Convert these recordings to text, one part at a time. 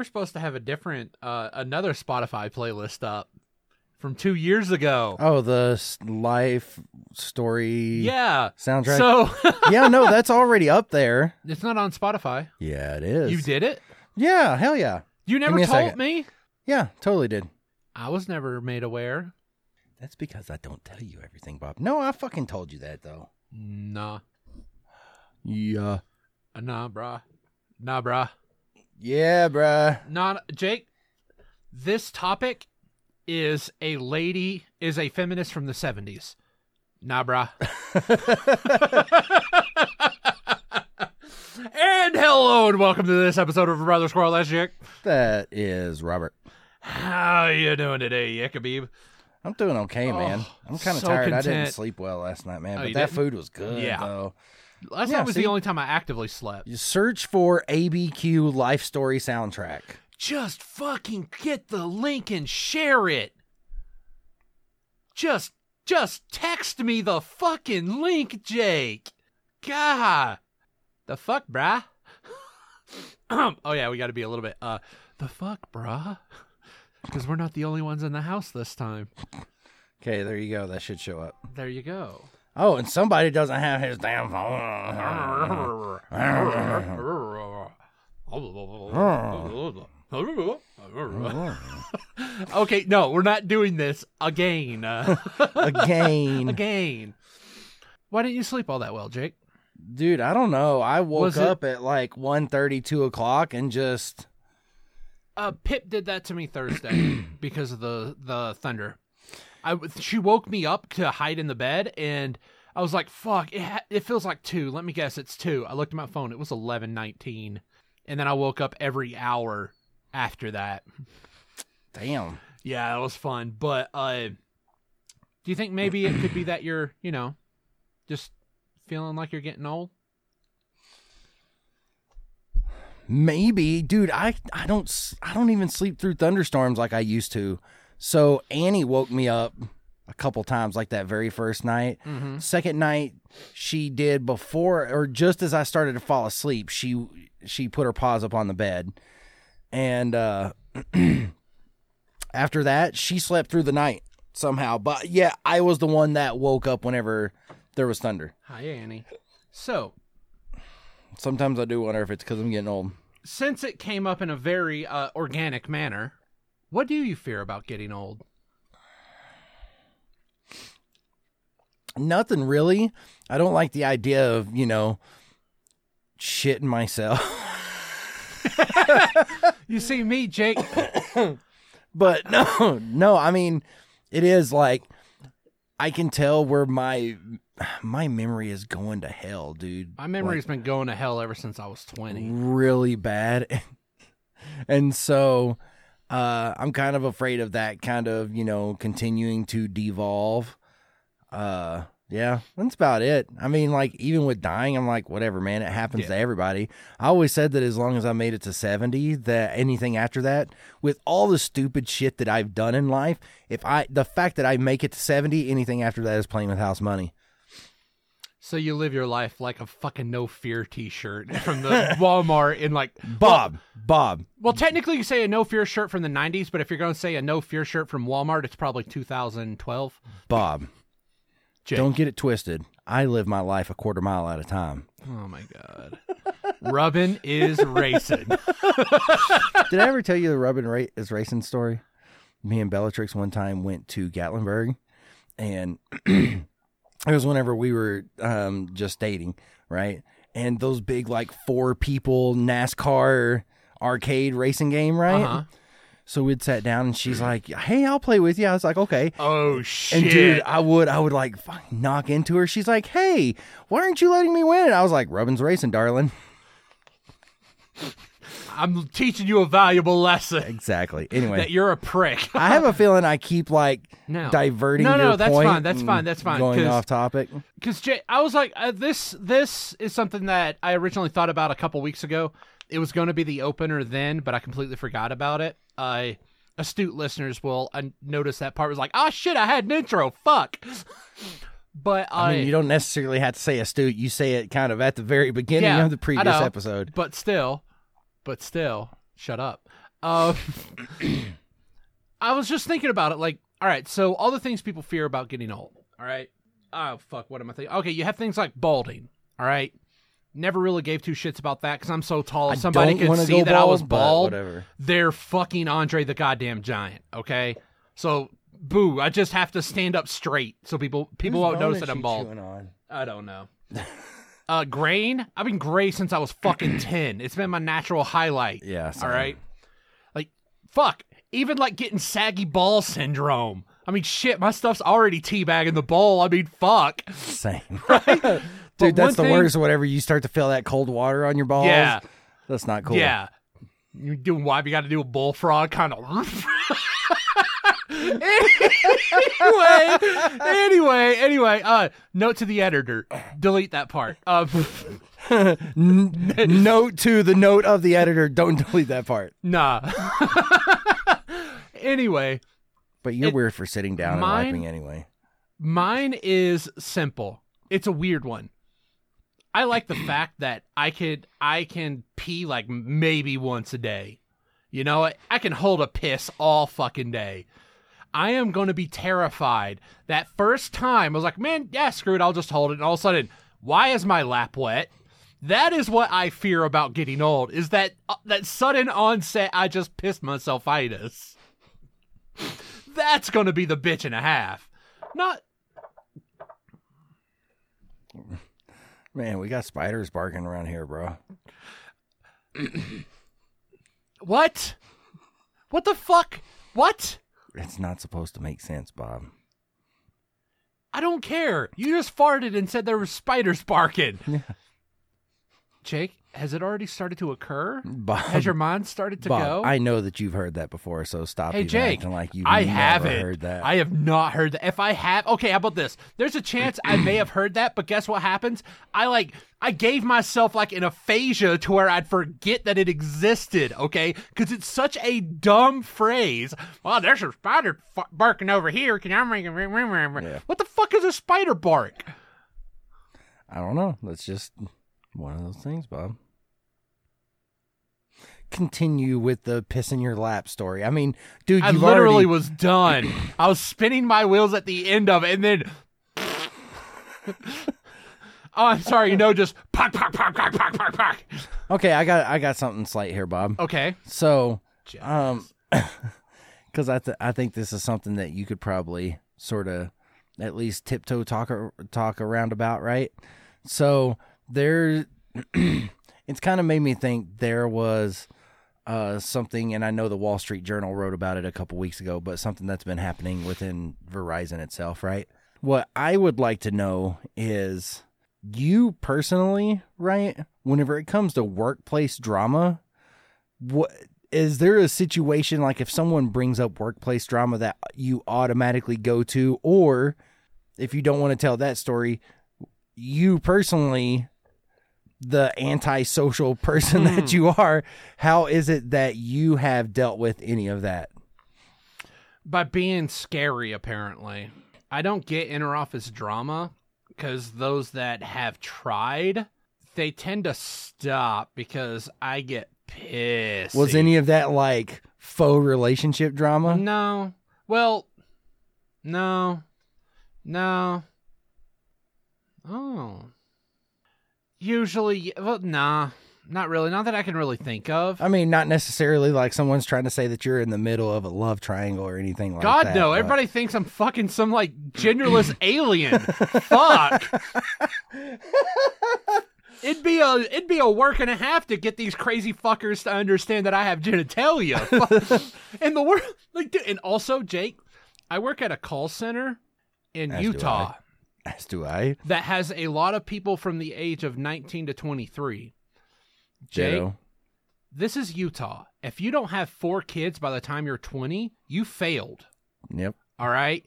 were supposed to have a different uh another Spotify playlist up from 2 years ago. Oh, the life story yeah. soundtrack. So yeah, no, that's already up there. it's not on Spotify. Yeah, it is. You did it? Yeah, hell yeah. You never me told me? Yeah, totally did. I was never made aware. That's because I don't tell you everything, Bob. No, I fucking told you that though. Nah. Yeah. Nah, brah. Nah, brah. Yeah, bruh. Not Jake. This topic is a lady is a feminist from the 70s. Nah, brah. and hello and welcome to this episode of Brothers Quarrel. That's Jake. That is Robert. How you doing today, Yakabib? I'm doing okay, man. Oh, I'm kind of so tired. I didn't sleep well last night, man. Oh, but that didn't? food was good, Yeah. though. Last Yeah, night was see? the only time I actively slept. You search for ABQ Life Story soundtrack. Just fucking get the link and share it. Just just text me the fucking link, Jake. God. The fuck, brah? oh yeah, we got to be a little bit uh the fuck, brah? Cuz we're not the only ones in the house this time. Okay, there you go. That should show up. There you go. Oh, and somebody doesn't have his damn phone. okay, no, we're not doing this again. Again. again. Why didn't you sleep all that well, Jake? Dude, I don't know. I woke Was it- up at like 1.30, 2 o'clock and just. Uh, Pip did that to me Thursday because of the the thunder. I she woke me up to hide in the bed, and I was like, "Fuck!" It ha- it feels like two. Let me guess, it's two. I looked at my phone; it was eleven nineteen, and then I woke up every hour after that. Damn. Yeah, that was fun. But uh, do you think maybe it could be that you're, you know, just feeling like you're getting old? Maybe, dude. I I don't I don't even sleep through thunderstorms like I used to. So Annie woke me up a couple times, like that very first night. Mm-hmm. Second night, she did before or just as I started to fall asleep. She she put her paws up on the bed, and uh, after that, she slept through the night somehow. But yeah, I was the one that woke up whenever there was thunder. Hi, Annie. So, Sometimes I do wonder if it's because I'm getting old. since it came up in a very uh, organic manner, what do you fear about getting old? Nothing really. I don't like the idea of, you know, shitting myself. You see, me, Jake, but no, no, I mean, it is like I can tell where my my memory is going to hell, dude. my memory's been going to hell ever since I was 20. really bad. and so uh I'm kind of afraid of that kind of, you know, continuing to devolve. Uh yeah, that's about it. I mean, like even with dying, I'm like, whatever, man. It happens Yeah. to everybody. I always said that as long as I made it to 70, that anything after that, with all the stupid shit that I've done in life, if I the fact that I make it to 70, anything after that is playing with house money. So you live your life like a fucking no fear t-shirt from the Walmart in like Bob, Bob, Well, technically you say a no fear shirt from the 90s, but if you're going to say a no fear shirt from Walmart, it's probably 2012. Bob. Jake. Don't get it twisted. I live my life a quarter mile at a time. Oh my god. Rubbin is racing. Did I ever tell you the Rubbin Ra- is racing story? Me and Bellatrix one time went to Gatlinburg, and it was whenever we were um, just dating, right? And those big like four people NASCAR arcade racing game, right? Uh-huh. So we'd sat down, and she's like, "Hey, I'll play with you." I was like, "Okay." Oh shit. And dude, I would, I would like knock into her. She's like, "Hey, why aren't you letting me win?" And I was like, "Rubbin's racing, darling." I'm teaching you a valuable lesson exactly. Anyway, that you're a prick. I have a feeling I keep like no. diverting. No, no, that's fine, that's fine, that's fine, Going off topic. because Jay, I was like, uh, this this is something that I originally thought about a couple weeks ago. It was going to be the opener then, but I completely forgot about it. Uh, astute listeners will uh, notice that part was like, oh shit, I had an intro. Fuck. but I mean, you don't necessarily have to say astute. You say it kind of at the very beginning of the previous know. episode. but still, but still, shut up. Um, I was just thinking about it. Like, all right, so all the things people fear about getting old. All right. Oh fuck, what am I thinking? Okay, you have things like balding. All right. Never really gave two shits about that because I'm so tall. I Somebody don't could wanna see go that I was but bald. whatever. They're fucking Andre the goddamn giant. Okay, so boo. I just have to stand up straight so people people won't notice that I'm bald. On. I don't know. uh, grain. I've been gray since I was fucking ten. It's been my natural highlight. Yeah. All right. Like, fuck. Even like getting saggy ball syndrome. I mean, shit. My stuff's already teabagging the bowl. I mean, fuck. Same. Right? Dude, that's the thing- worst. Whenever you start to feel that cold water on your balls. Yeah. That's not cool. Yeah. You're doing why you got to do a bullfrog kind of. anyway, anyway, anyway. Uh, note to the editor: delete that part. Um, note to the note of the editor: don't delete that part. nah. anyway, But you're It- weird for sitting down and mine- wiping anyway. Mine is simple. It's a weird one. I like the fact that I could I can pee like maybe once a day. You know, I, I can hold a piss all fucking day. I am going to be terrified that first time I was like, man, yeah, screw it, I'll just hold it. And all of a sudden, why is my lap wet? That is what I fear about getting old. Is that uh, that sudden onset? I just pissed myself itis. That's going to be the bitch and a half. Not Man, we got spiders barking around here, bro. What? What the fuck? What? It's not supposed to make sense, Bob. I don't care. You just farted and said there were spiders barking. Yeah. Jake, has it already started to occur? Bob, Has your mind started to Bob, go? I know that you've heard that before, so stop hey Jake, like you've I haven't. heard that. I have not heard that. If I have, okay, how about this? There's a chance I may have heard that, but guess what happens? I like I gave myself like an aphasia to where I'd forget that it existed. Okay, because it's such a dumb phrase. Well, there's a spider f- barking over here. Can I make Yeah. What the fuck is a spider bark? I don't know. Let's just one of those things, Bob. Continue with the piss in your lap story. I mean, dude, I literally already, was done. I was spinning my wheels at the end of it, and then. oh, I'm sorry. You know, just pock, pock, pock, pock, pock, pock, pock. Okay, I got I got something slight here, Bob. Okay. So, um, because I th- I think this is something that you could probably sort of at least tiptoe talk ar- talk around about, right? So there, it's kind of made me think there was uh, something, and I know the Wall Street Journal wrote about it a couple weeks ago, but something that's been happening within Verizon itself, right? What I would like to know is you personally, right? Whenever it comes to workplace drama, what is there a situation like if someone brings up workplace drama that you automatically go to, or if you don't want to tell that story, you personally, the antisocial person that hmm. you are, how is it that you have dealt with any of that? By being scary, apparently. I don't get inner office drama because those that have tried, they tend to stop because I get pissed. Was any of that like faux relationship drama? No. Well, no. No. Oh. Usually, well, nah. Not really. Not that I can really think of. I mean, not necessarily like someone's trying to say that you're in the middle of a love triangle or anything like God that. God, no! but- Everybody thinks I'm fucking some like genderless alien. Fuck. It'd be a it'd be a work and a half to get these crazy fuckers to understand that I have genitalia. And the world like dude, and also Jake, I work at a call center in As Utah As do I. that has a lot of people from the age of 19 to 23. Jake, Ditto. this is Utah. If you don't have four kids by the time you're 20, you failed. Yep. All right.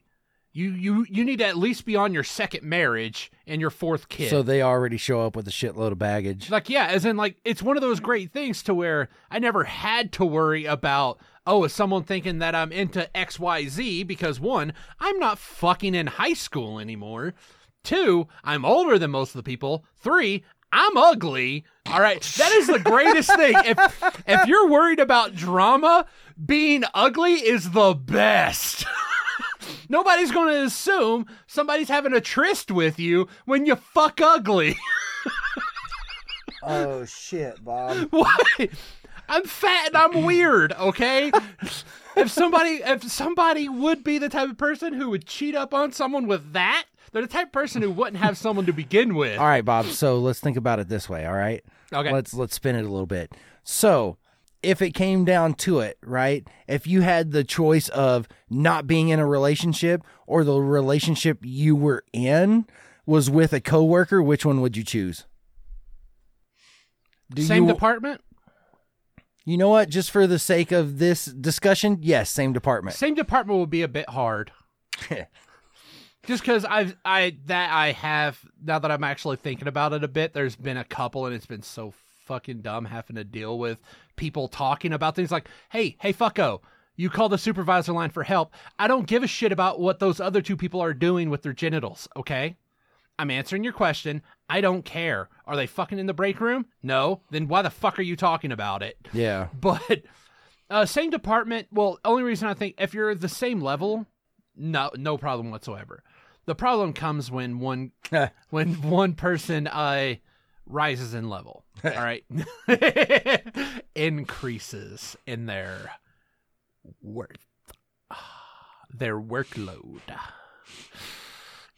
You you you need to at least be on your second marriage and your fourth kid. So they already show up with a shitload of baggage. like yeah, as in like it's one of those great things to where I never had to worry about oh, is someone thinking that I'm into XYZ because one, I'm not fucking in high school anymore. Two, I'm older than most of the people. Three, I'm ugly. All right. That is the greatest thing. If if you're worried about drama, being ugly is the best. Nobody's going to assume somebody's having a tryst with you when you fuck ugly. Oh shit, Bob. Why? I'm fat and I'm weird, okay? if somebody if somebody would be the type of person who would cheat up on someone with that, they're the type of person who wouldn't have someone to begin with. All right, Bob. So let's think about it this way. All right. Okay. Let's let's spin it a little bit. So if it came down to it, right? If you had the choice of not being in a relationship or the relationship you were in was with a coworker, which one would you choose? Do Same you, department? You know what? Just for the sake of this discussion, yes, same department. Same department would be a bit hard. Just because I've I that I have now that I'm actually thinking about it a bit, there's been a couple and it's been so fucking dumb having to deal with people talking about things like, hey, hey fucko, you call the supervisor line for help. I don't give a shit about what those other two people are doing with their genitals, okay? I'm answering your question. I don't care. Are they fucking in the break room? No. Then why the fuck are you talking about it? Yeah. But uh, same department. Well, only reason I think if you're the same level, no, no problem whatsoever. The problem comes when one when one person uh rises in level. All right, increases in their worth, their workload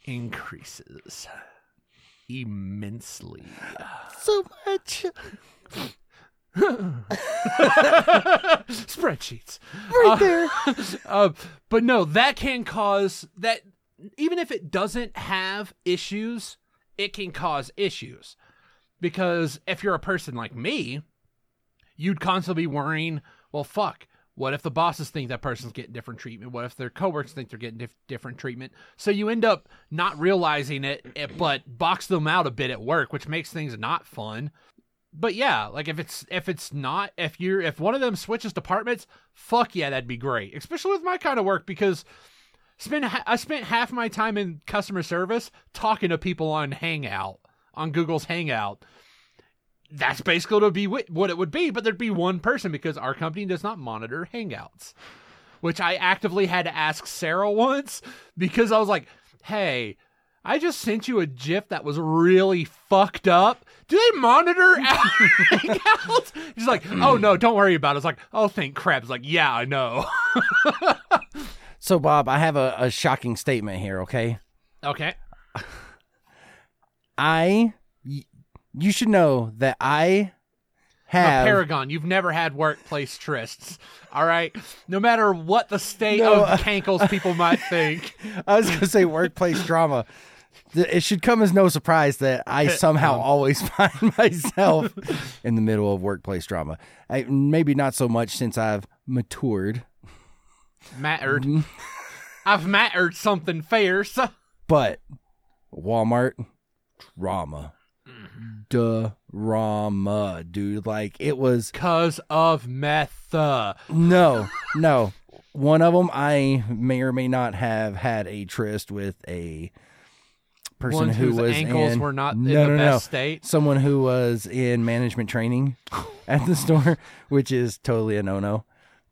increases immensely. So much. Spreadsheets. Right there. Uh, but no, that can cause that. Even if it doesn't have issues, it can cause issues. Because if you're a person like me, you'd constantly be worrying, well, fuck, what if the bosses think that person's getting different treatment? What if their coworkers think they're getting dif- different treatment? So you end up not realizing it, it, but box them out a bit at work, which makes things not fun. But yeah, like if it's if it's not if you're if one of them switches departments, fuck yeah, that'd be great. Especially with my kind of work because spend I spent half my time in customer service talking to people on Hangout on Google's Hangout. That's basically what it would be what it would be, but there'd be one person because our company does not monitor Hangouts, which I actively had to ask Sarah once because I was like, "Hey, I just sent you a GIF that was really fucked up. Do they monitor Hangouts?" She's like, "Oh no, don't worry about it." It's like, "Oh, thank crap." It's like, "Yeah, I know." So, Bob, I have a, a shocking statement here, okay? okay. I, you should know that I have. a paragon. You've never had workplace trysts. All right. No matter what the state No, of cankles people might think. I was going to say workplace drama. It should come as no surprise that I somehow always find myself in the middle of workplace drama. I, maybe not so much since I've matured, Mattered. Mm-hmm. I've mattered something fierce. but Walmart drama. Drama, dude. Like it was Cause of meth. No, no. One of them, I may or may not have had a tryst with a person Ones who whose was ankles in, were not in no, the no, best no. state. Someone who was in management training at the store, which is totally a no-no.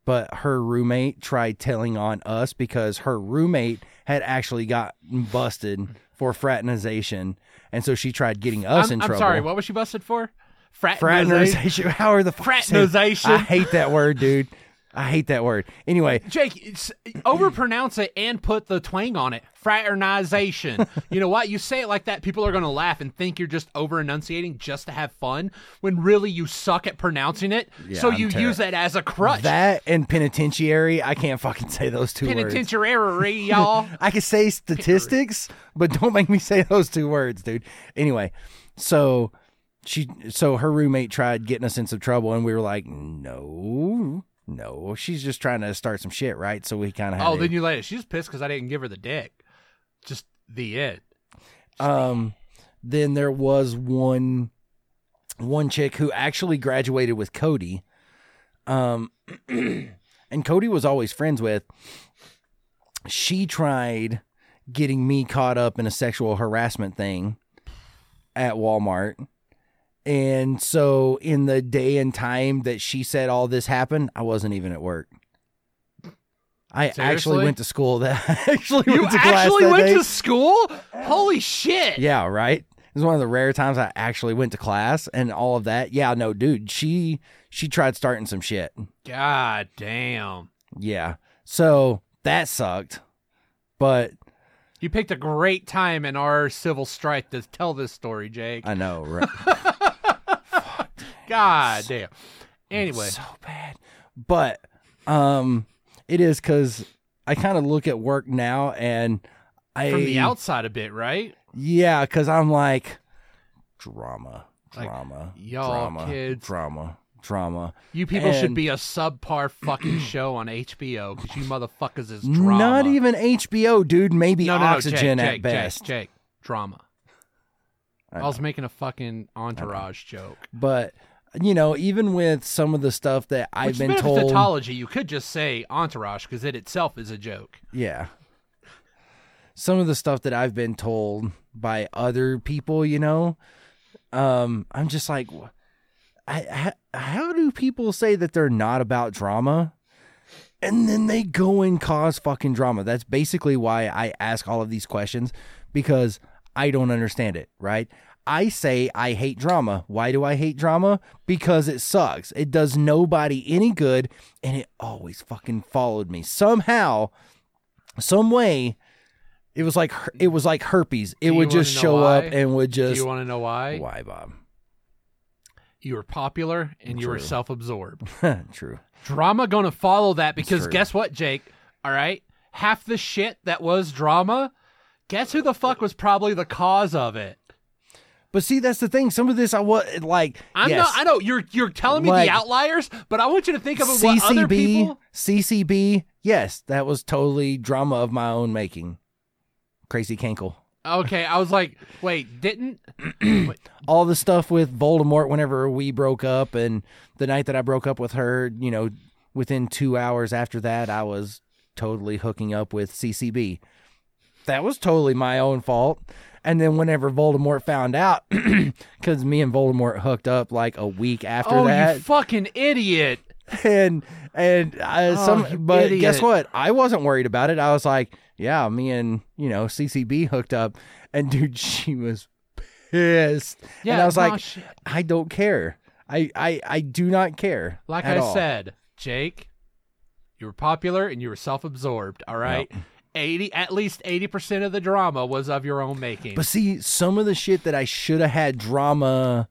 But her roommate tried telling on us because her roommate had actually gotten busted for fraternization, and so she tried getting us I'm, in I'm trouble. sorry, what was she busted for? Fraternization. fraternization. How are the fuck you say- Fraternization. I hate that word, dude. I hate that word. Anyway, Jake, overpronounce it and put the twang on it. Fraternization. you know what? You say it like that, people are going to laugh and think you're just over enunciating just to have fun, when really you suck at pronouncing it. Yeah, so I'm you ter- use that as a crutch. that and penitentiary, I can't fucking say those two words. Penitentiary, y'all. I can say statistics, but don't make me say those two words, dude. Anyway, so she so her roommate tried getting us in some trouble, and we were like, no, no, she's just trying to start some shit, right? So we kind of Oh, then you let it. She's pissed because I didn't give her the dick. Just the end. Um, then there was one one chick who actually graduated with Cody. Um, and Cody was always friends with. She tried getting me caught up in a sexual harassment thing at Walmart. And so in the day and time that she said all this happened, I wasn't even at work. I actually went to school that I actually You went to class actually went day. to school? Holy shit! Yeah, right. It was one of the rare times I actually went to class and all of that. Yeah, no, dude, she she tried starting some shit. God damn. Yeah. So that sucked. But You picked a great time in our civil strife to tell this story, Jake. I know, right? God damn. Anyway, so bad. But um it is cuz I kind of look at work now and I from the outside a bit, right? Yeah, cuz I'm like drama, Like, drama, y'all drama, kids- drama, drama. You people should be a subpar fucking show on HBO because you motherfuckers is drama. Not even HBO, dude. Maybe no, no, no, Oxygen Jake, at Jake, best. Jake, Jake, drama. I I, was making a fucking entourage joke. But you know, even with some of the stuff that I've Which been told, tautology, you could just say entourage because it itself is a joke. yeah, some of the stuff that I've been told by other people, you know, um, I'm just like, I, I, how do people say that they're not about drama? And then they go and cause fucking drama. That's basically why I ask all of these questions because I don't understand it, right? I say I hate drama. Why do I hate drama? Because it sucks. It does nobody any good and it always fucking followed me. Somehow, some way, it was like it was like herpes. It would just show up and would just Do you want to know why? why, Bob? You were popular and you were self-absorbed. True. drama gonna follow that because guess what, Jake? All right, half the shit that was drama. Guess who the fuck was probably the cause of it? But see, that's the thing. Some of this I was like, I'm yes, not. I know you're you're telling me Like- the outliers, but I want you to think of what other CCB, people. CCB. Yes, that was totally drama of my own making. Crazy Cankle. Okay, I was like, wait, didn't All the stuff with Voldemort whenever we broke up, and the night that I broke up with her, you know, within two hours after that, I was totally hooking up with CCB. That was totally my own fault. And then whenever Voldemort found out, because me and Voldemort hooked up like a week after oh that, you fucking idiot? and and uh, Oh, some but idiot. guess what i wasn't worried about it i was like yeah me and you know ccb hooked up and dude she was pissed Yeah, and i was no like shit. i don't care i i i do not care Like I all. said, Jake, you were popular and you were self-absorbed. All right, eighty at least eighty percent of the drama was of your own making. but see some of the shit that i should have had drama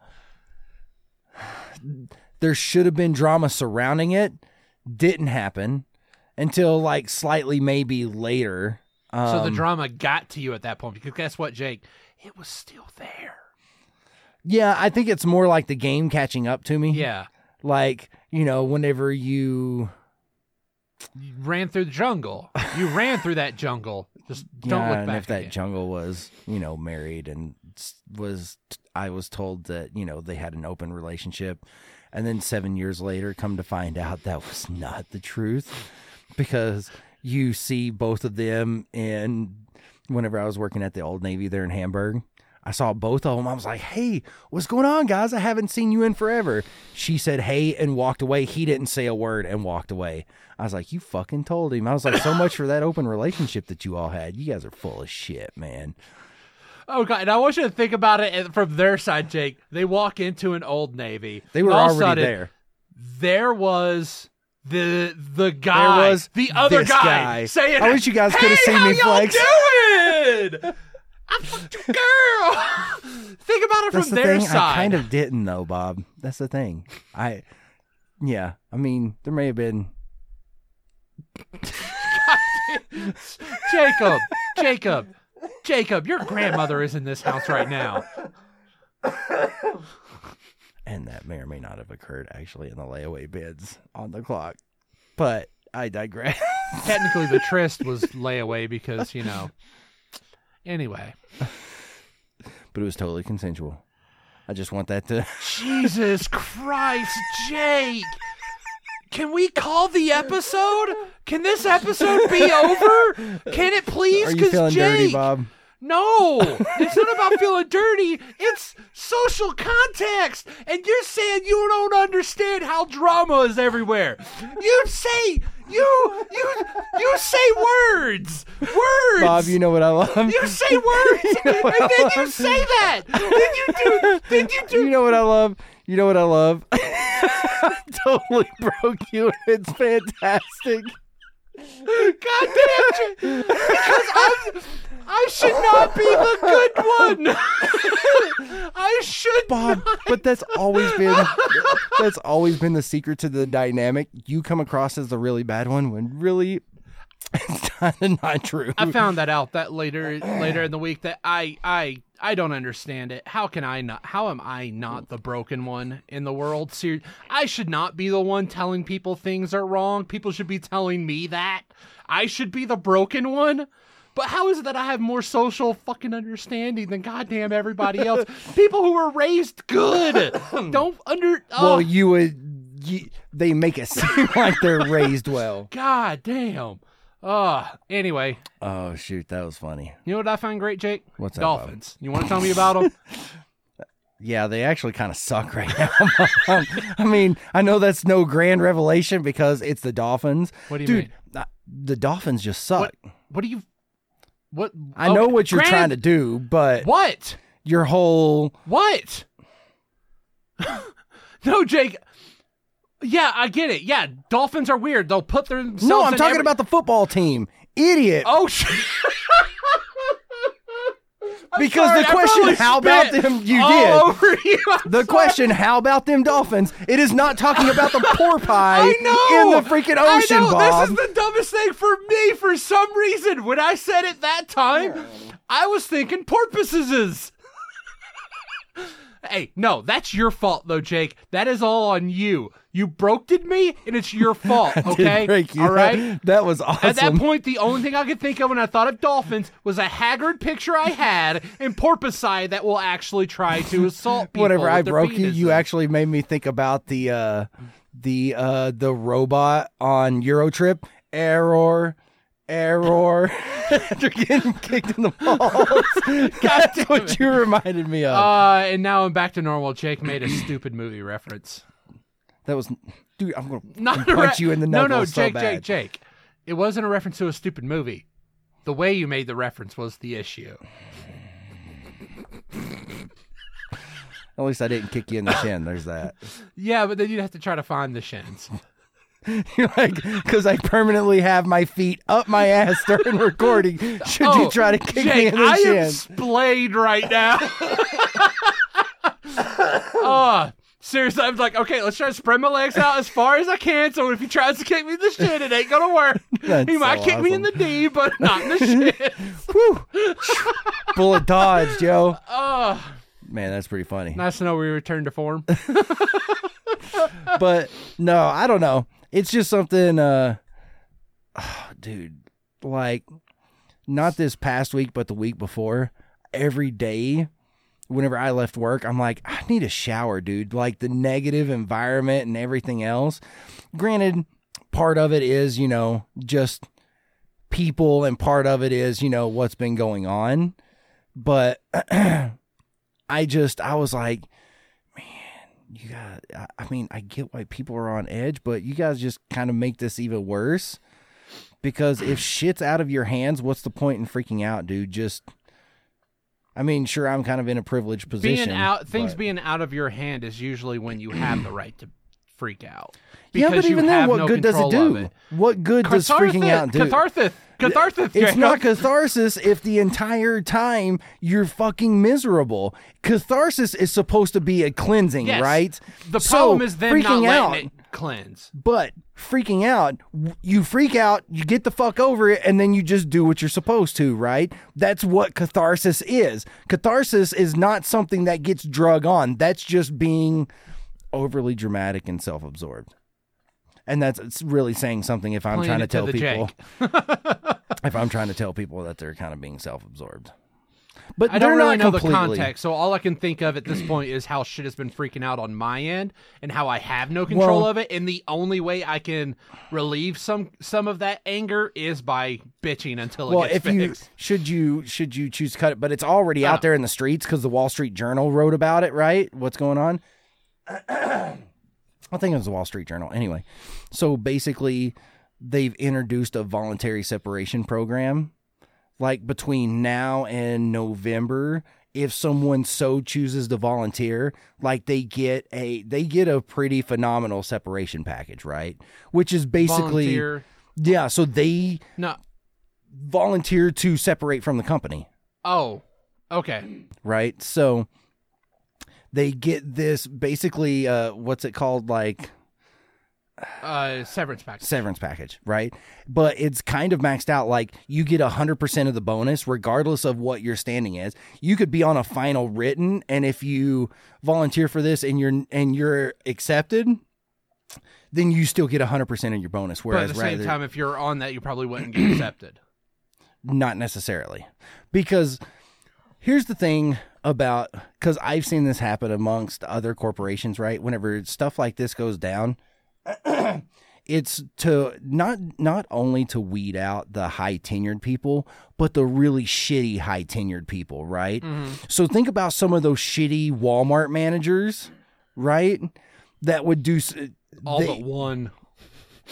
there should have been drama surrounding it didn't happen until like slightly maybe later um, so the drama got to you at that point because guess what, Jake? It was still there. Yeah, I think it's more like the game catching up to me. Yeah, Like, you know, whenever you you ran through the jungle. You ran through that jungle. Just don't yeah, look and back. if that jungle was, you know, married and was I was told that, you know, they had an open relationship and then 7 years later come to find out that was not the truth because you see both of them in whenever I was working at the Old Navy there in Hamburg. I saw both of them. I was like, "Hey, what's going on, guys? I haven't seen you in forever." She said, "Hey," and walked away. He didn't say a word and walked away. I was like, "You fucking told him." I was like, "So much for that open relationship that you all had. You guys are full of shit, man." Oh god! And I want you to think about it from their side, Jake. They walk into an old navy. They were and all of a already sudden, there. There was the the guy, there was the other guy, guy. saying, I wish you guys hey, coulda seen how me flex." doing? I fucked your girl. think about it That's from the their thing. side. I kind of didn't though, Bob. That's the thing. I, yeah. I mean, there may have been. Jacob, Jacob, Jacob. Your grandmother is in this house right now. and that may or may not have occurred actually in the layaway bids on the clock. But I digress. Technically, the tryst was layaway because you know. Anyway, but it was totally consensual. I just want that to. Jesus Christ, Jake! Can we call the episode? Can this episode be over? Can it please? Are you feeling Jake, dirty, Bob? No, it's not about feeling dirty. It's social context. And you're saying you don't understand how drama is everywhere. You say you you you say words. Words. Bob, you know what I love. You say words, know and I then you say that. Then you do. Then you do. You know what I love? You know what I love? totally broke you. And it's fantastic. God damn it! Because I'm, I should not be the good one. I should. Bob, but that's always been that's always been the secret to the dynamic. You come across as the really bad one when really it's kind of not true. I found that out that later later in the week that I I I don't understand it. How can I not? How am I not the broken one in the world? Ser- I should not be the one telling people things are wrong. People should be telling me that. I should be the broken one. But how is it that I have more social fucking understanding than goddamn everybody else? People who were raised good don't under. well, oh, you would you, they make it seem like they're raised well. God damn. Uh, anyway, Oh shoot, that was funny. you know what I find great, Jake? What's that, Bob? Dolphins. You want to tell me about them? Yeah, they actually kind of suck right now. I mean, I know that's no grand revelation because it's the Dolphins. What do you Dude, mean? uh, the Dolphins just suck. What? What do you? What? I know okay, what you're granted- trying to do, but What? your whole What? no, Jake. Yeah, I get it. Yeah, Dolphins are weird. They'll put themselves. No, I'm talking every- about the football team. Idiot. Oh shit. Because sorry, the question, how about them? You did. you. The sorry. question, how about them dolphins? It is not talking about the porpoise in the freaking ocean, I know. Bob. This is the dumbest thing for me for some reason. When I said it that time, I was thinking porpoises. hey, no, that's your fault though, Jake. That is all on you. You broke did me, and it's your fault. Okay, break you. all right. That was awesome. At that point, the only thing I could think of when I thought of dolphins was a haggard picture I had and porpoise that will actually try to assault people. Whenever I broke you, you actually made me think about the uh the uh the robot on Eurotrip. Error. Error. After getting kicked in the balls. That's what you reminded me of. Uh, and now I'm back to normal. Jake made a stupid movie reference. that was dude, I'm gonna Not a punch re- you in the No, knuckles no, so Jake, bad. Jake, Jake. It wasn't a reference to a stupid movie. The way you made the reference was the issue. At least I didn't kick you in the shin. There's that. Yeah, but then you'd have to try to find the shins. You're like, because I permanently have my feet up my ass during recording. Should Oh, you try to kick me Jake, in the I shin? am splayed right now. Oh, seriously, I'm like, okay, let's try to spread my legs out as far as I can. So if he tries to kick me in the shin, it ain't gonna work. That's he might so kick me in the D, but not in the shin. Bullet dodged, yo. Oh, Man, that's pretty funny. nice to know we returned to form. But no, I don't know. It's just something, uh, dude, like not this past week, but the week before. Every day, whenever I left work, I'm like, I need a shower, dude. Like the negative environment and everything else. Granted, part of it is, you know, just people, and part of it is, you know, what's been going on. But I just, I was like, you got I- mean, I get why people are on edge, but you guys just kind of make this even worse. Because if shit's out of your hands, what's the point in freaking out, dude? Just I mean, sure I'm kind of in a privileged position. being out, things but- being out of your hand is usually when you have the right to freak out. Yeah, but even then what no good does it do? What good does freaking Catharsis- out do? Catharsis, catharsis. It's Jacob. not catharsis if the entire time you're fucking miserable. Catharsis is supposed to be a cleansing, Yes. right? The So, problem is them not freaking letting out. it cleanse. But freaking out, you freak out, you get the fuck over it, and then you just do what you're supposed to, right? That's what catharsis is. Catharsis is not something that gets drug on. That's just being overly dramatic and self absorbed. And that's it's really saying something if I'm Playing trying to tell people if I'm trying to tell people that they're kind of being self absorbed. But I don't really know completely. the context, so all I can think of at this point is how shit has been freaking out on my end and how I have no control Well- of it. And the only way I can relieve some some of that anger is by bitching until it Well, gets if you fixed. should you should you choose to cut it, but it's already out there in the streets because the Wall Street Journal wrote about it, right? What's going on? I think it was the Wall Street Journal. Anyway, so basically, they've introduced a voluntary separation program, like between now and November. If someone so chooses to volunteer, like they get a they get a pretty phenomenal separation package, right? Which is basically Volunteer. yeah. So they No. volunteer to separate from the company, Oh. Okay. right? So they get this basically uh what's it called like Uh, severance package. severance package, right? But it's kind of maxed out like you get 100% of the bonus regardless of what your standing is. You could be on a final written and if you volunteer for this and you're and you're accepted, then you still get 100% of your bonus But whereas at the same rather time, if you're on that, you probably wouldn't get accepted. not necessarily because here's the thing about because i've seen this happen amongst other corporations right whenever stuff like this goes down it's to not not only to weed out the high tenured people but the really shitty high tenured people right mm-hmm. so think about some of those shitty walmart managers right that would do All they- but one.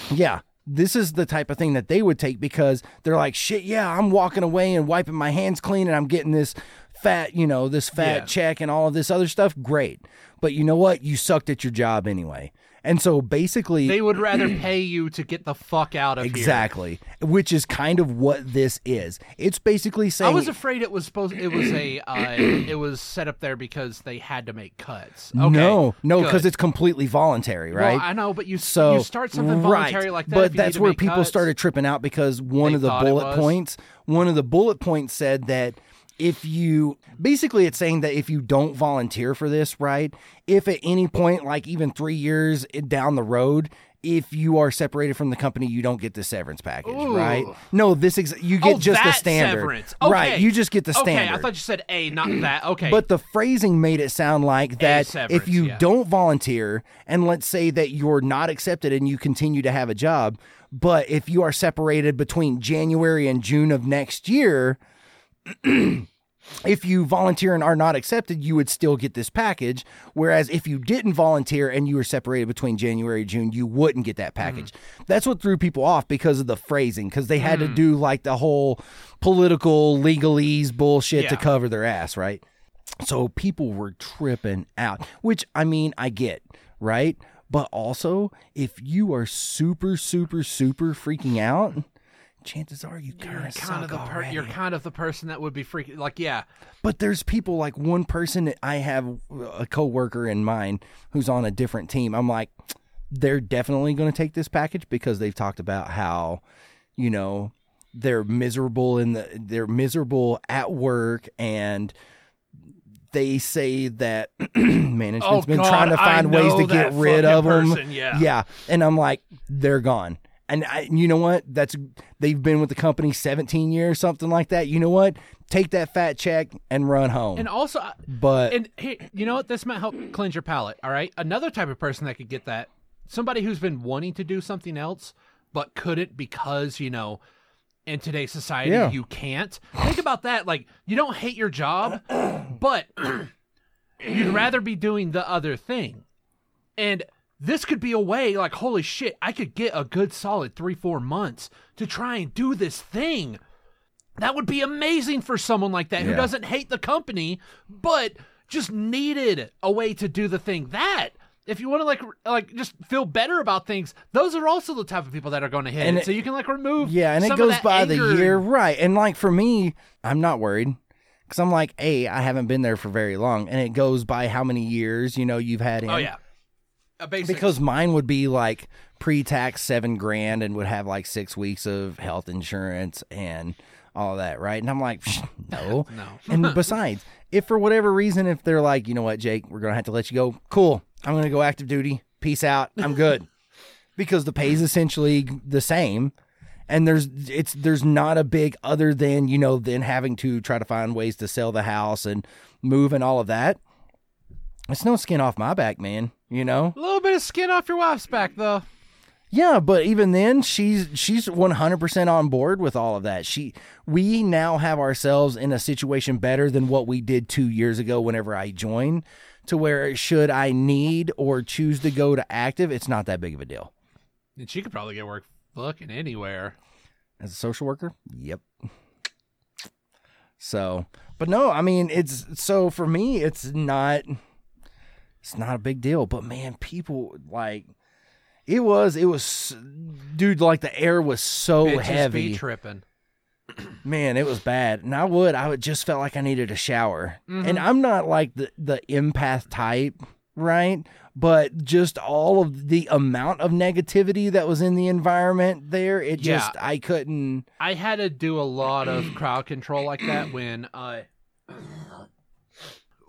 yeah. This is the type of thing that they would take because they're like, shit, yeah, I'm walking away and wiping my hands clean and I'm getting this fat, you know, this fat Yeah. check and all of this other stuff. Great. But you know what? You sucked at your job anyway. And so basically, They would rather pay you to get the fuck out of here. exactly, which is kind of what this is. It's basically saying I was afraid it was supposed. It was a. Uh, it was set up there because they had to make cuts. Okay, no, no, because it's completely voluntary, right? Well, I know, but you So you start something voluntary right. like that. But that's where people cuts. started tripping out because one of the bullet points, one of the bullet points said that if you basically it's saying that if you don't volunteer for this, right? If at any point, like even three years down the road, if you are separated from the company, you don't get the severance package, Ooh. right? No, this ex- you get Oh, just the standard, severance. right? You just get the Okay, standard. I thought you said A, not that. Okay, But the phrasing made it sound like that if you yeah. don't volunteer and let's say that you're not accepted and you continue to have a job, but if you are separated between January and June of next year, if you volunteer and are not accepted, you would still get this package. Whereas if you didn't volunteer and you were separated between January and June, you wouldn't get that package. Mm. That's what threw people off because of the phrasing, because they had to mm. do like the whole political legalese bullshit to cover their ass, right? So people were tripping out, which I mean, I get, right? But also, if you are super, super, super freaking out, chances are you kind you're of kind of the per- you're kind of the person that would be freaking like yeah. But there's people like one person that I have a coworker in mind who's on a different team. I'm like, they're definitely going to take this package because they've talked about how, you know, they're miserable in the they're miserable at work and they say that management's Oh, been God, trying to find ways to get rid of them. yeah. yeah, and I'm like, they're gone. And I, you know what? That's they've been with the company 17 years, something like that. You know what? Take that fat check and run home. And also, but and hey, you know what? This might help cleanse your palate. All right, another type of person that could get that somebody who's been wanting to do something else but couldn't because you know in today's society Yeah. you can't. Think about that. Like you don't hate your job, but you'd rather be doing the other thing, and. This could be a way, like, holy shit, I could get a good solid three, four months to try and do this thing. That would be amazing for someone like that who doesn't hate the company, but just needed a way to do the thing. That if you want to like like just feel better about things, those are also the type of people that are going to hit And it. So you can like remove Yeah, and it goes by the year, right? And like for me, I'm not worried because I'm like, a, I haven't been there for very long, and it goes by how many years you know you've had in. Oh yeah, Uh, basic because mine would be like pre-tax seven grand and would have like six weeks of health insurance and all that, right? And I'm like, no, no. and besides, if for whatever reason, if they're like, you know what, Jake, we're gonna have to let you go. Cool, I'm gonna go active duty. Peace out. I'm good because the pay's essentially the same, and there's it's there's not a big other than you know then having to try to find ways to sell the house and move and all of that. It's no skin off my back, man. You know. a little bit of skin off your wife's back though. Yeah, but even then, she's she's one hundred percent on board with all of that. She, we now have ourselves in a situation better than what we did two years ago. Whenever I joined, to where should I need or choose to go to active, it's not that big of a deal. And she could probably get work fucking anywhere. As a social worker, yep. So, but no, I mean, it's so for me, it's not, it's not a big deal. But man, people like. It was, it was, dude. Like the air was so Bitches heavy. be tripping. Man, it was bad. And I would, I would just felt like I needed a shower. Mm-hmm. And I'm not like the, the empath type, right? But just all of the amount of negativity that was in the environment there, it Yeah. just, I couldn't. I had to do a lot of crowd control like that when I,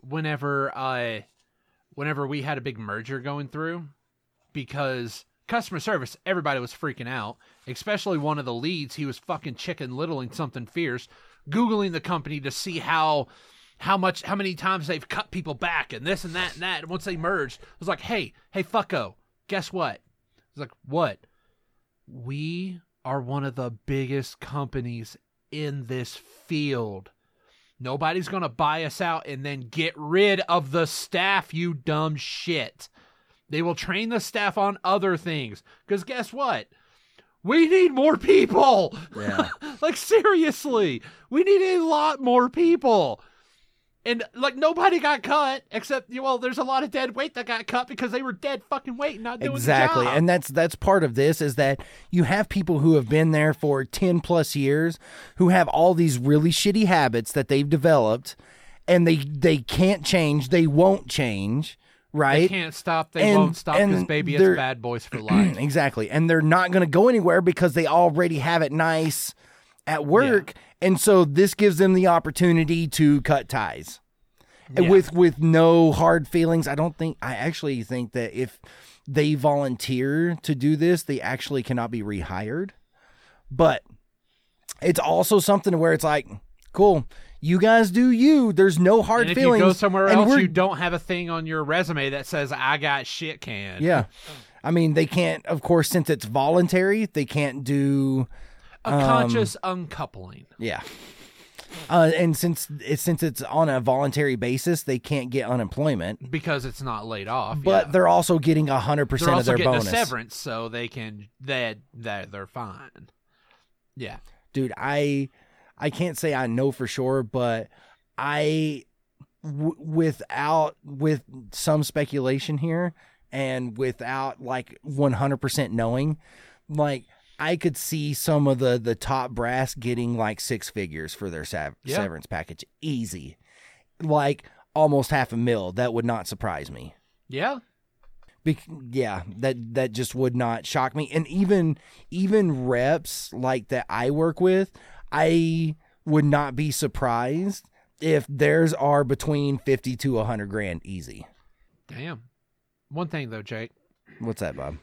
whenever I, whenever we had a big merger going through, because customer service, everybody was freaking out. Especially one of the leads, he was fucking chicken littling something fierce, googling the company to see how. How much? How many times they've cut people back and this and that and that. And once they merged, I was like, "Hey, hey, fucko, guess what?" I was like, "What?" we are one of the biggest companies in this field. Nobody's going to buy us out and then get rid of the staff, you dumb shit. They will train the staff on other things. Because guess what? We need more people. Yeah. like, seriously, we need a lot more people. And like nobody got cut except well, there's a lot of dead weight that got cut because they were dead fucking weight, not doing exactly and that's that's part of this is that you have people who have been there for 10 plus years who have all these really shitty habits that they've developed and they they can't change they won't change right? They can't stop. They And- won't stop because baby, it's bad boys for life. exactly and they're not going to go anywhere because they already have it nice at work and so this gives them the opportunity to cut ties Yeah. with with no hard feelings i don't think i actually think that if they volunteer to do this they actually cannot be rehired but it's also something where it's like cool you guys do you there's no hard and if feelings you go somewhere and else, you don't have a thing on your resume that says "I got shit canned. yeah i mean they can't of course since it's voluntary they can't do a Um, conscious uncoupling. Yeah. Uh, and since it's since it's on a voluntary basis, they can't get unemployment, because it's not laid off. but yeah. they're also getting a hundred percent of their getting bonus. a severance, so they can that that they're fine. Yeah, Dude, I I can't say I know for sure, but I w- without with some speculation here and without like one hundred percent knowing, like I could see some of the the top brass getting like six figures for their sav- Yeah. severance package, easy, like almost half a mil. That would not surprise me. yeah. Bec- yeah, that that just would not shock me. And even even reps like that I work with, I would not be surprised if theirs are between fifty to a hundred grand easy. Damn. One thing though, Jake, What's that, Bob?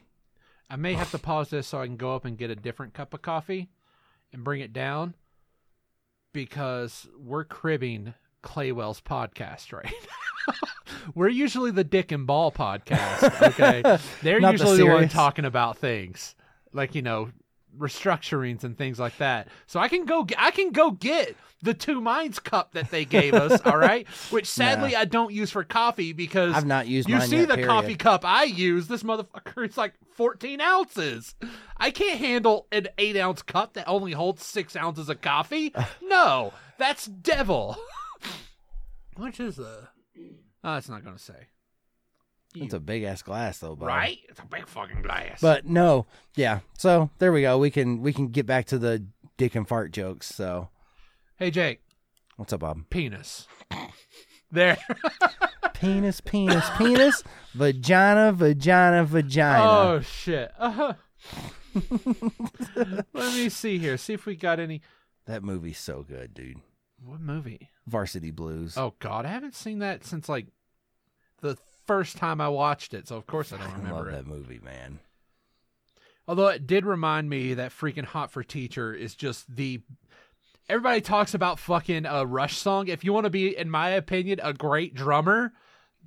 I may have to pause this so I can go up and get a different cup of coffee and bring it down because we're cribbing Claywell's podcast right now. we're usually the Dick and Ball podcast, okay? They're Not the usually the, one talking about things like, you know, restructurings and things like that. So I can go get, I can go get the two minds cup that they gave us, all right? Which sadly I don't use for coffee because I've not used you see yet, the period. coffee cup I use. This motherfucker is like 14 ounces. I can't handle an eight ounce cup that only holds six ounces of coffee. No, that's devil. Which is the? Oh, it's not gonna say. It's a big ass glass though, bud. right? It's a big fucking glass. But no, yeah. So there we go. We can we can get back to the dick and fart jokes. So hey, Jake, what's up, Bob? penis. There. Penis, penis, penis, vagina, vagina, vagina. oh shit. Uh-huh. Let me see here. See if we got any. That movie's so good, dude. What movie? Varsity Blues. Oh God, I haven't seen that since like the first time I watched it. So of course I don't I love remember it. that movie, man. Although it did remind me that freaking Hot for Teacher is just the. Everybody talks about fucking a Rush song. If you want to be, in my opinion, a great drummer,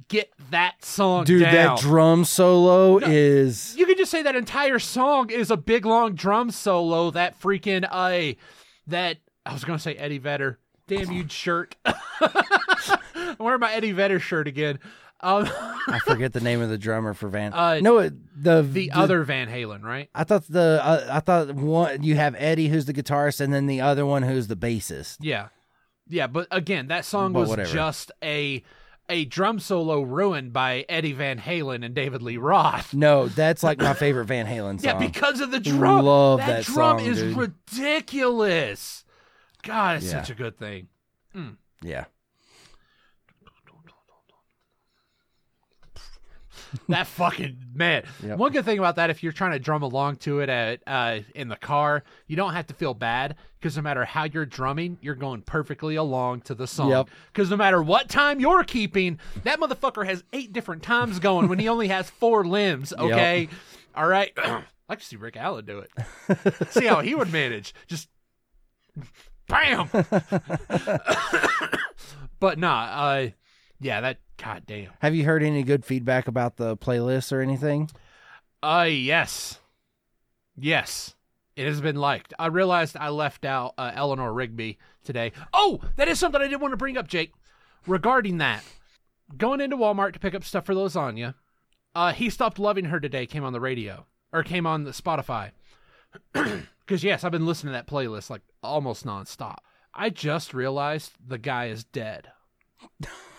get that song Dude, down. that drum solo is you could just say that entire song is a big long drum solo. That freaking uh, that I was gonna say Eddie Vedder. Damn you shirt. I'm wearing my Eddie Vedder shirt again. Um, I forget the name of the drummer for Van. Uh, no, it- the the other Van Halen, right? I thought the uh, I thought one you have Eddie who's the guitarist and then the other one who's the bassist. Yeah, yeah. But again, that song But was whatever. just a a drum solo ruined by Eddie Van Halen and David Lee Roth. No, that's like my favorite Van Halen song. Yeah, because of the drum. Love that, that drum song, is dude. ridiculous. God, it's Yeah. such a good thing. yeah. that fucking man. Yep. One good thing about that, if you're trying to drum along to it at uh, in the car, you don't have to feel bad because no matter how you're drumming, you're going perfectly along to the song. Yep. Because no matter what time you're keeping, that motherfucker has eight different times going when he only has four limbs. Okay, all right. I like to see Rick Allen do it. see how he would manage. Just bam. but nah, uh, yeah, that goddamn. Have you heard any good feedback about the playlist or anything? Uh, yes. Yes. It has been liked. I realized I left out uh, Eleanor Rigby today. Oh, that is something I did want to bring up, Jake. Regarding that, going into Walmart to pick up stuff for lasagna, uh, he stopped loving her today. Came on the radio or came on the Spotify. Because yes, I've been listening to that playlist like almost nonstop. I just realized the guy is dead.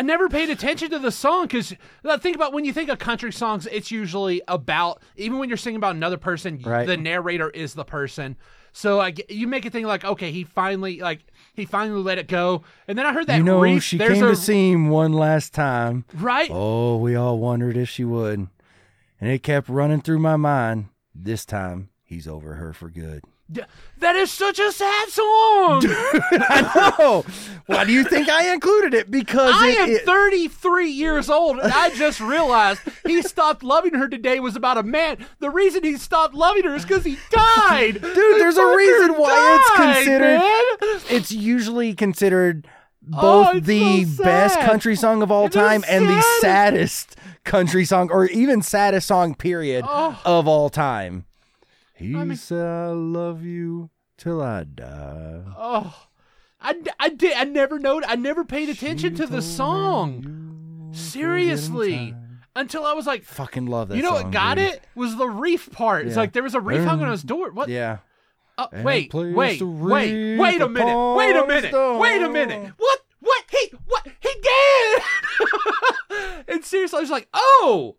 I never paid attention to the song because uh, think about when you think of country songs, it's usually about even when you're singing about another person, Right. the narrator is the person. So like you make a thing like, okay, he finally like he finally let it go, and then I heard that you know, reef. she came a, to see him one last time. right. Oh, we all wondered if she would. And it kept running through my mind. This time, he's over her for good. That is such a sad song. I know. Why do you think I included it? Because I it, am it- 33 years old, and I just realized he stopped loving her today was about a man. The reason he stopped loving her is because he died. Dude, there's a reason why it's considered- Man. it's usually considered Oh, both it's the so best country song of all It time and the saddest country song, or even saddest song period Oh. of all time. He mean- said, "I love you till I die." Oh, I, I did. I never know. I never paid attention She to the song. me you would Seriously. forget in time. until I was like, Fucking love that. you know song, what got dude. it was the reef part. It's like there was a reef hung on his door. What? Yeah. Uh, And wait, wait, wait, wait a minute, wait a minute, wait a minute. What? What? He? What? He did? and seriously, I was like, oh,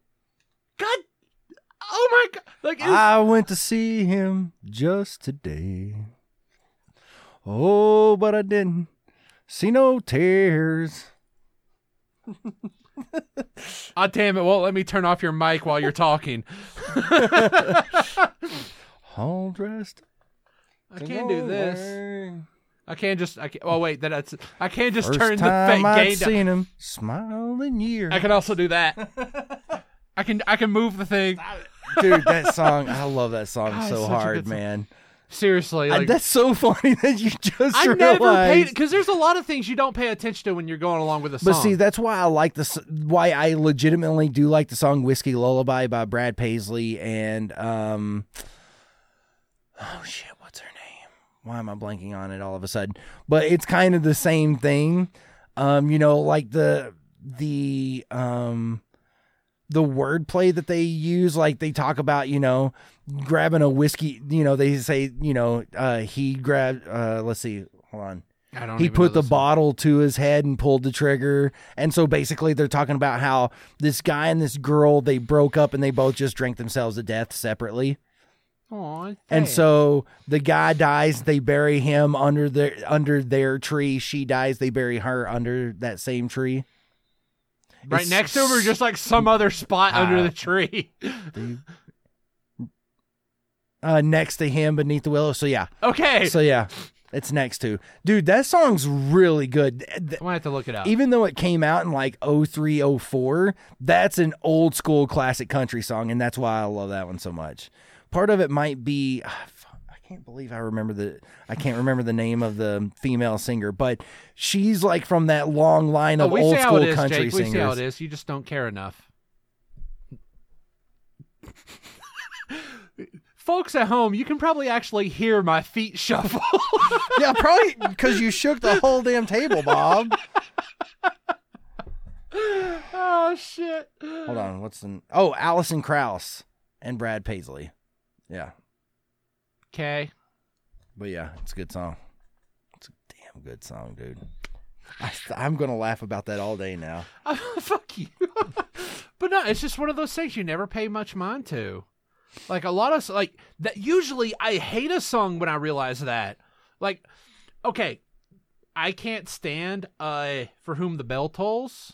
God, oh my God, like, was- I went to see him just today. Oh, but I didn't see no tears. oh damn it, won't let me turn off your mic while you're talking. All dressed. I can't do this. I can't just. I can't. Oh wait, that's. I can't just First turn the time fake I'd gain down. seen him smile in years. I can also do that. I can. I can move the thing. Dude, that song, I love that song God, so hard, song. man. Seriously, I- that's so funny that you just I never paid realized. because there's a lot of things you don't pay attention to when you're going along with a song. But see, that's why I like this. Why I legitimately do like the song "Whiskey Lullaby" by Brad Paisley and um. Oh shit! What's her name? Why am I blanking on it all of a sudden? But it's kind of the same thing. Um, you know, like the the um the wordplay that they use, like they talk about, you know, grabbing a whiskey. You know, they say, you know, uh, he grabbed. Uh, let's see, hold on. I don't. he put the bottle to his head and pulled the trigger. And so basically, they're talking about how this guy and this girl they broke up and they both just drank themselves to death separately. Aw, And so the guy dies, they bury him under their under their tree. She dies, they bury her under that same tree. Right it's next to him, or just like some other spot Ah. under the tree. Uh, next to him, beneath the willow. So yeah, Okay, so yeah, it's next to dude. That song's really good. I'm gonna have to look it up. even though it came out in like 03 04 that's an old school classic country song and that's why i love that one so much part of it might be ah, fuck, i can't believe i remember the i can't remember the name of the female singer but she's like from that long line oh, of we old school is, country Jake. We see how it singers. You just don't care enough. Folks at home, you can probably actually hear my feet shuffle. yeah probably because you shook the whole damn table bob oh shit! hold on what's the oh alison krauss and brad paisley yeah Okay. But yeah, it's a good song. It's a damn good song, dude. I, I'm gonna laugh about that all day now. Fuck you. but no, it's just one of those things you never pay much mind to. Like a lot of like that. Usually, I hate a song when I realize that. Like, okay, I can't stand uh "For Whom the Bell Tolls"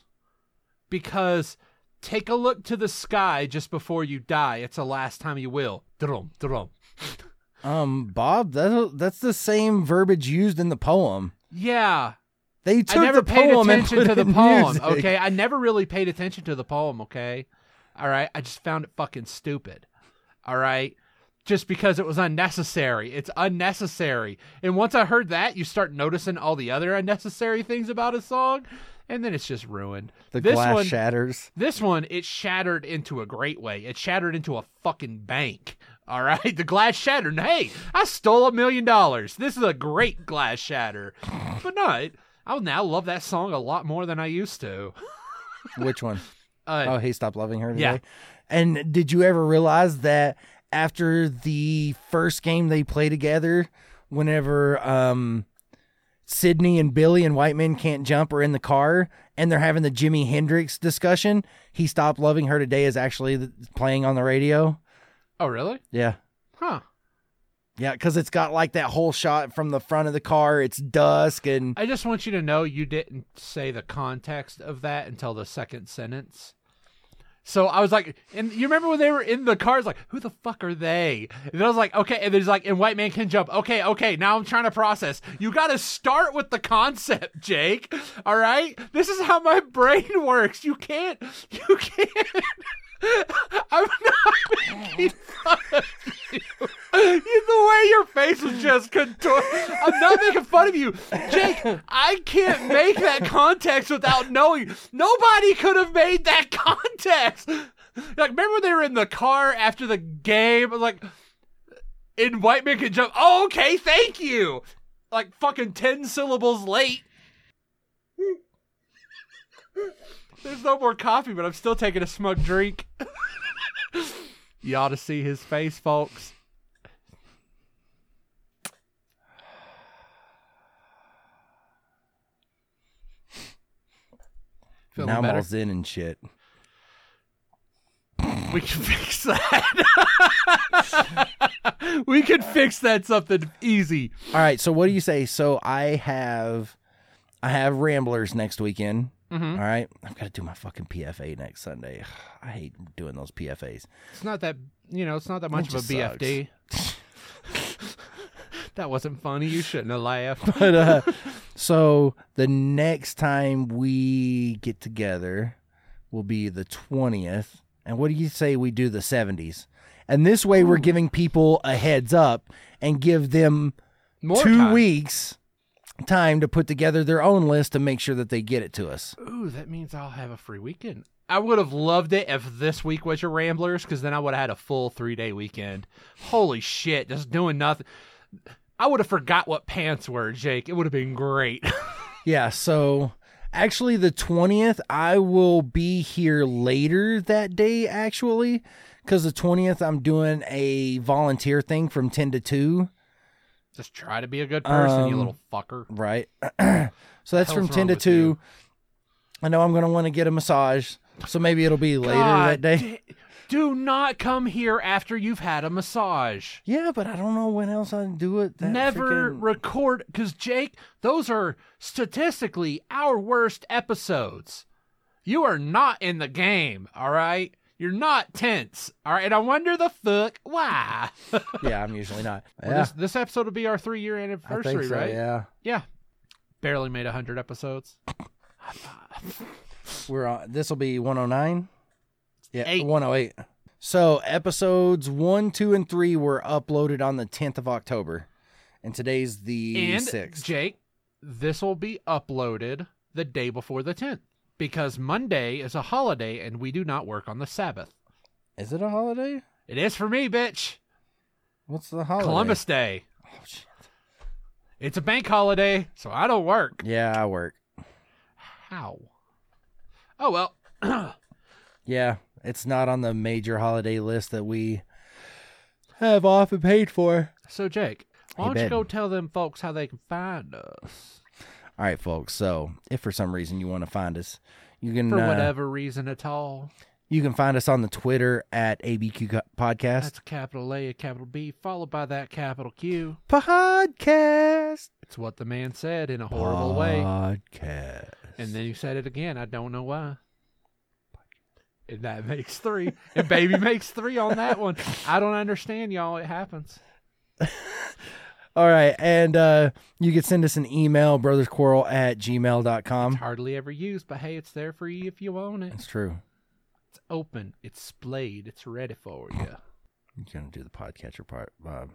because take a look to the sky just before you die. It's the last time you will. Drum, drum. Um, Bob, that's that's the same verbiage used in the poem. Yeah, They I took never the paid poem and attention to the poem. music. Okay, I never really paid attention to the poem. Okay, all right. I just found it fucking stupid. All right, just because it was unnecessary. It's unnecessary. And once I heard that, you start noticing all the other unnecessary things about a song, and then it's just ruined. The this glass one, shatters. this one, it shattered into a great way. It shattered into a fucking bank. All right, the glass shattered. Hey, I stole a million dollars. This is a great glass shatter. But no, it, I now love that song a lot more than I used to. Which one? Uh, Oh, he stopped loving her today. Yeah. And did you ever realize that after the first game they play together, whenever um Sydney and Billy and White Men Can't Jump are in the car and they're having the Jimi Hendrix discussion, he stopped loving her today is actually playing on the radio. Oh, really? Yeah. Huh. Yeah, because it's got like that whole shot from the front of the car. It's dusk and I just want you to know you didn't say the context of that until the second sentence. So I was like, and you remember when they were in the cars, like, who the fuck are they? And I was like, okay, and there's like, and white man can jump. Okay, okay, now I'm trying to process. You got to start with the concept, Jake. All right, this is how my brain works. You can't, you can't. I'm not making fun of you. The way your face was just contorted. I'm not making fun of you. Jake, I can't make that context without knowing. Nobody could have made that context. Like, remember when they were in the car after the game? Like, in White Man Can Jump. Oh, okay, thank you. Like, fucking 10 syllables late. There's no more coffee, but I'm still taking a smug drink. you ought to see his face, folks. Feeling now I'm all zen and shit. We can fix that. we can fix that something easy. All right, so what do you say? So I have, I have Ramblers next weekend. Mhm. All right, I've got to do my fucking PFA next Sunday. I hate doing those PFAs. It's not that you know. It's not that much of a BFD. that wasn't funny. You shouldn't have laughed. But uh, so the next time we get together will be the twentieth. And what do you say we do the seventies? And this way, we're giving people a heads up and give them More two time. weeks time to put together their own list to make sure that they get it to us. Ooh, that means I'll have a free weekend. I would have loved it if this week was your Ramblers, because then I would have had a full three day weekend. Holy shit, just doing nothing. I would have forgot what pants were, Jake. It would have been great. Yeah, so actually the 20th I will be here later that day actually cuz the 20th I'm doing a volunteer thing from 10 to 2 Just try to be a good person, you Um, little fucker. Right. so that's from 10 to 2. you? I know I'm going to want to get a massage. So maybe it'll be later God that day. da- Do not come here after you've had a massage. Yeah, but I don't know when else I can do it. Never freaking- record because Jake, those are statistically our worst episodes. You are not in the game, all right? You're not tense, all right? And I wonder the fuck why. yeah, I'm usually not. Well, Yeah. this, this episode will be our three year anniversary, so, right? yeah. Yeah. Barely made 100 episodes. We're on this will be 109. Yeah, Eight. 108. So, episodes 1, 2 and 3 were uploaded on the 10th of October. And today's the and 6th. Jake, this will be uploaded the day before the 10th because Monday is a holiday and we do not work on the Sabbath. Is it a holiday? It is for me, bitch. What's the holiday? Columbus Day. Oh, shit. It's a bank holiday, so I don't work. Yeah, I work. How? Oh well. Yeah, it's not on the major holiday list that we have off and paid for. so Jake, why Hey, don't you go tell them folks how they can find us All right, folks. So, if for some reason you want to find us, you can for uh, whatever reason at all? you can find us on the Twitter at ABQ Podcast. That's a capital A, a capital B, followed by that capital Q. Podcast. It's what the man said in a horrible way. Podcast. And then you said it again. I don't know why. And that makes three. And baby makes three on that one. I don't understand, y'all. It happens. All right, and uh, you can send us an email, brothersquarrel at gmail.com. Hardly ever used, but hey, it's there for you if you want it. It's true. It's open. It's splayed. It's ready for you. You're going to do the podcatcher part, Bob.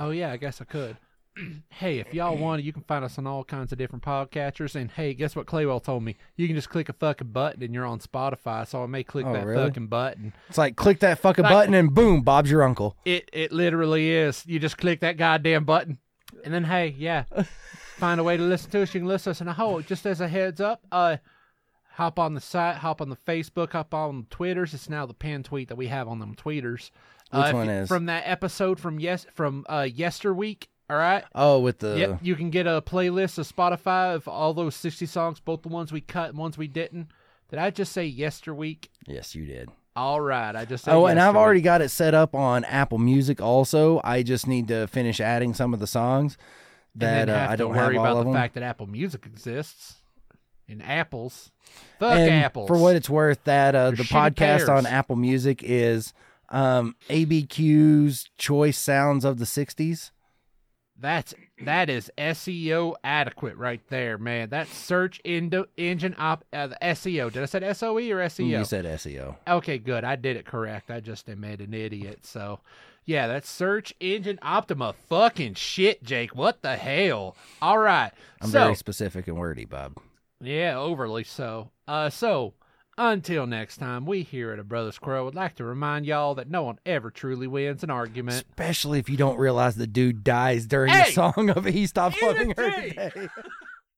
Oh yeah, I guess I could. Hey, if y'all want it, you can find us on all kinds of different podcatchers. And hey, guess what Claywell told me? You can just click a fucking button and you're on Spotify. So I may click Oh, that really? fucking button. It's like click that fucking Like- button and boom, Bob's your uncle. It it literally is. You just click that goddamn button, and then hey, yeah, find a way to listen to us. You can listen to us in a whole. Just as a heads up, uh, hop on the site, hop on the Facebook, hop on the Twitters. It's now the pinned tweet that we have on them tweeters. Which Uh, if one you- is? from that episode from yes from uh yester week? All right. Oh, with the Yep, you can get a playlist of Spotify of all those 60 songs, both the ones we cut and ones we didn't. Did I just say yester week? yes, you did. All right, I just said Oh, and I've already got it set up on Apple Music. Also, I just need to finish adding some of the songs that uh, I don't worry have all about of the them. fact that Apple Music exists and apples. Fuck and apples. for what it's worth, that uh, the podcast on. Apple Music is um, ABQ's choice sounds of the '60s. That's that is SEO adequate right there, man. That search indo, engine op uh, the SEO. Did I say SOE or SEO? You said SEO. Okay, good. I did it correct. I just am an idiot. So, yeah, that's search engine optima. Fucking shit, Jake. What the hell? All right. I'm so, very specific and wordy, Bob. yeah, overly so. Uh, so until next time, we here at a Brothers Quarrel would like to remind y'all that no one ever truly wins an argument. Especially if you don't realize the dude dies during Hey! the song of "He Stopped Loving Her! Today."